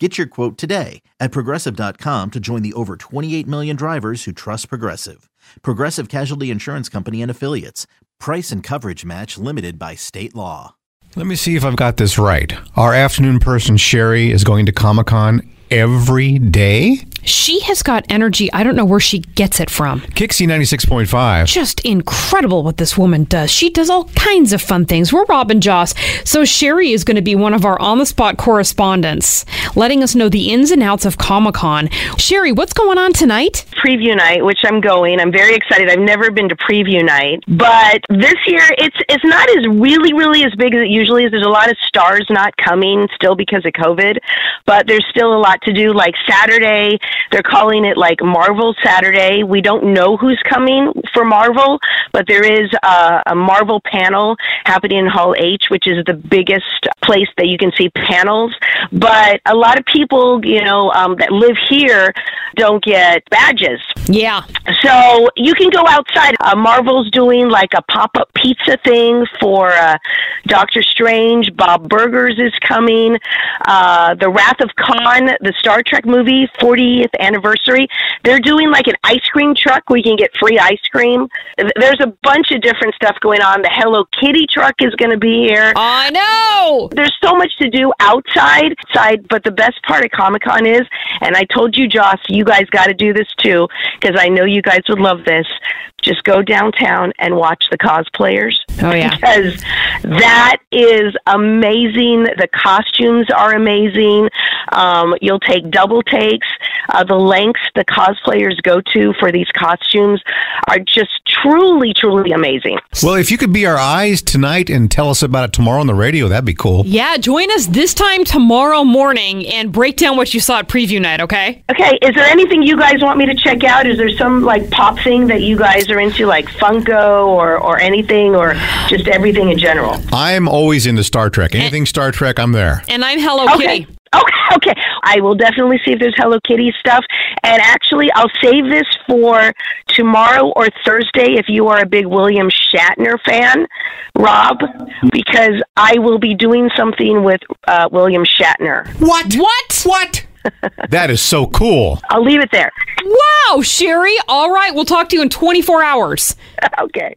Get your quote today at progressive.com to join the over 28 million drivers who trust Progressive. Progressive Casualty Insurance Company and Affiliates. Price and coverage match limited by state law. Let me see if I've got this right. Our afternoon person, Sherry, is going to Comic Con every day? She has got energy. I don't know where she gets it from. KyXy 96.5. Just incredible what this woman does. She does all kinds of fun things. We're Rob and Joss. So Sherry is going to be one of our on the spot correspondents, letting us know the ins and outs of Comic Con. Sherry, what's going on tonight? Preview night, which I'm going. I'm very excited. I've never been to preview night, but this year it's it's not as really really as big as it usually is. There's a lot of stars not coming still because of COVID, but there's still a lot to do. Like Saturday, they're calling it like Marvel Saturday. We don't know who's coming for Marvel, but there is a, a Marvel panel happening in Hall H, which is the biggest place that you can see panels. But a lot of people, you know, um, that live here don't get badges. Yeah. So you can go outside. Uh, Marvel's doing like a pop up pizza thing for uh, Doctor Strange. Bob's Burgers is coming. Uh, the Wrath of Khan, the Star Trek movie, 40th anniversary. They're doing like an ice cream truck where you can get free ice cream. There's a bunch of different stuff going on. The Hello Kitty truck is going to be here. I know. There's so much to do outside, side, but the best part of Comic Con is, and I told you, Joss, you guys got to do this too, because I know you guys would love this. Just go downtown and watch the cosplayers. Oh, yeah. Because that is amazing. The costumes are amazing. Um, you'll take double takes. Uh, the lengths the cosplayers go to for these costumes are just truly, truly amazing. Well, if you could be our eyes tonight and tell us about it tomorrow on the radio, that'd be cool. Yeah, join us this time tomorrow morning and break down what you saw at preview night, okay? Okay, is there anything you guys want me to check out? Is there some like pop thing that you guys are into, like Funko or, or anything, or just everything in general? I'm always into Star Trek. Anything Star Trek, I'm there. And I'm Hello Okay. Kitty. Okay, okay. I will definitely see if there's Hello Kitty stuff. And actually, I'll save this for tomorrow or Thursday if you are a big William Shatner fan, Rob, because I will be doing something with uh, William Shatner. What? What? What? that is so cool. I'll leave it there. Wow, Sherry. All right, we'll talk to you in 24 hours. okay.